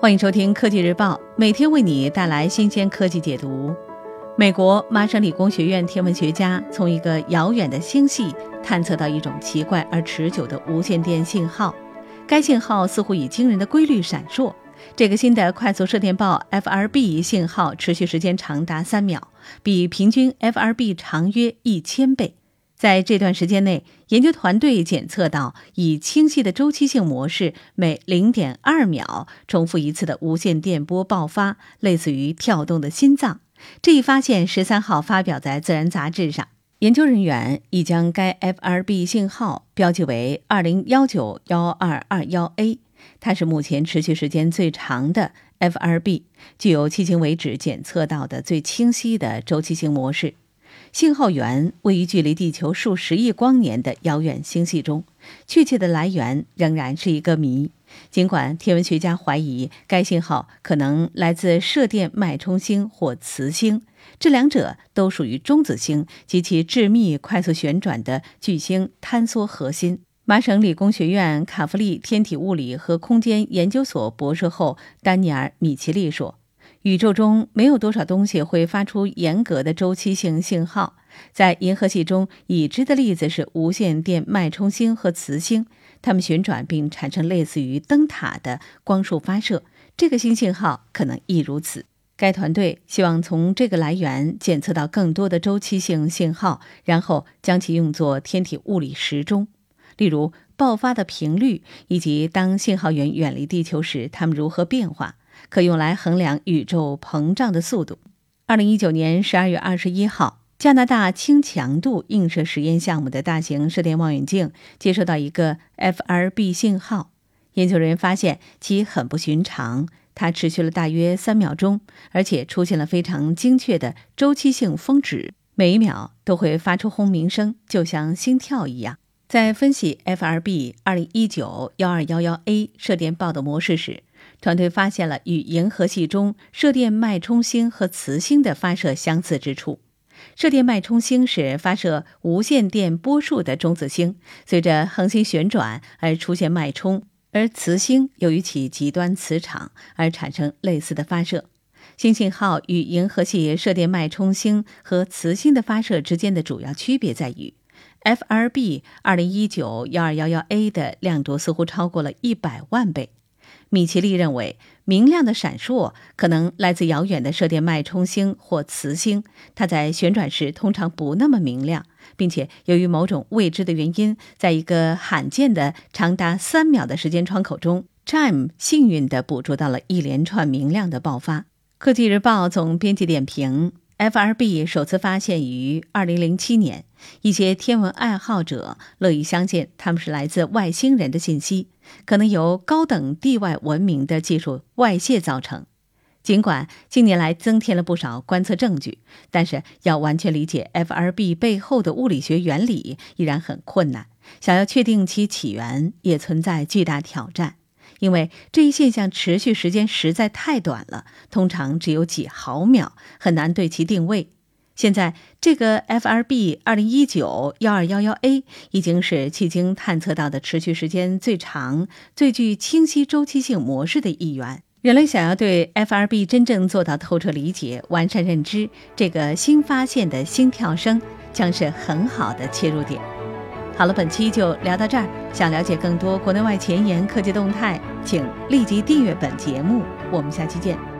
欢迎收听科技日报，每天为你带来新鲜科技解读。美国麻省理工学院天文学家从一个遥远的星系探测到一种奇怪而持久的无线电信号，该信号似乎以惊人的规律闪烁。这个新的快速射电暴 FRB 信号持续时间长达三秒，比平均 FRB 长约一千倍。在这段时间内，研究团队检测到以清晰的周期性模式，每零点二秒重复一次的无线电波爆发，类似于跳动的心脏。这一发现十三号发表在《自然》杂志上。研究人员已将该 FRB 信号标记为二零幺九幺二二幺 A，它是目前持续时间最长的 FRB，具有迄今为止检测到的最清晰的周期性模式。信号源位于距离地球数十亿光年的遥远星系中，确切的来源仍然是一个谜。尽管天文学家怀疑该信号可能来自射电脉冲星或磁星，这两者都属于中子星及其致密、快速旋转的巨星坍缩核心。麻省理工学院卡夫利天体物理和空间研究所博士后丹尼尔·米奇利说。宇宙中没有多少东西会发出严格的周期性信号。在银河系中，已知的例子是无线电脉冲星和磁星，它们旋转并产生类似于灯塔的光束发射。这个新信号可能亦如此。该团队希望从这个来源检测到更多的周期性信号，然后将其用作天体物理时钟，例如爆发的频率以及当信号源远离地球时它们如何变化。可用来衡量宇宙膨胀的速度。二零一九年十二月二十一号，加拿大轻强度映射实验项目的大型射电望远镜接收到一个 FRB 信号。研究人员发现其很不寻常，它持续了大约三秒钟，而且出现了非常精确的周期性峰值，每一秒都会发出轰鸣声，就像心跳一样。在分析 FRB 二零一九幺二幺幺 A 射电暴的模式时，团队发现了与银河系中射电脉冲星和磁星的发射相似之处。射电脉冲星是发射无线电波束的中子星，随着恒星旋转而出现脉冲；而磁星由于其极端磁场而产生类似的发射。新信号与银河系射电脉冲星和磁星的发射之间的主要区别在于，FRB 二零一九幺二幺幺 A 的亮度似乎超过了一百万倍。米奇利认为，明亮的闪烁可能来自遥远的射电脉冲星或磁星。它在旋转时通常不那么明亮，并且由于某种未知的原因，在一个罕见的长达三秒的时间窗口中，Chime 幸运地捕捉到了一连串明亮的爆发。科技日报总编辑点评。FRB 首次发现于2007年，一些天文爱好者乐意相信他们是来自外星人的信息，可能由高等地外文明的技术外泄造成。尽管近年来增添了不少观测证据，但是要完全理解 FRB 背后的物理学原理依然很困难，想要确定其起源也存在巨大挑战。因为这一现象持续时间实在太短了，通常只有几毫秒，很难对其定位。现在，这个 FRB 二零一九幺二幺幺 A 已经是迄今探测到的持续时间最长、最具清晰周期性模式的一员。人类想要对 FRB 真正做到透彻理解、完善认知，这个新发现的心跳声将是很好的切入点。好了，本期就聊到这儿。想了解更多国内外前沿科技动态，请立即订阅本节目。我们下期见。